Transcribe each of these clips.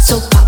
so pop.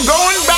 I'm going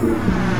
Música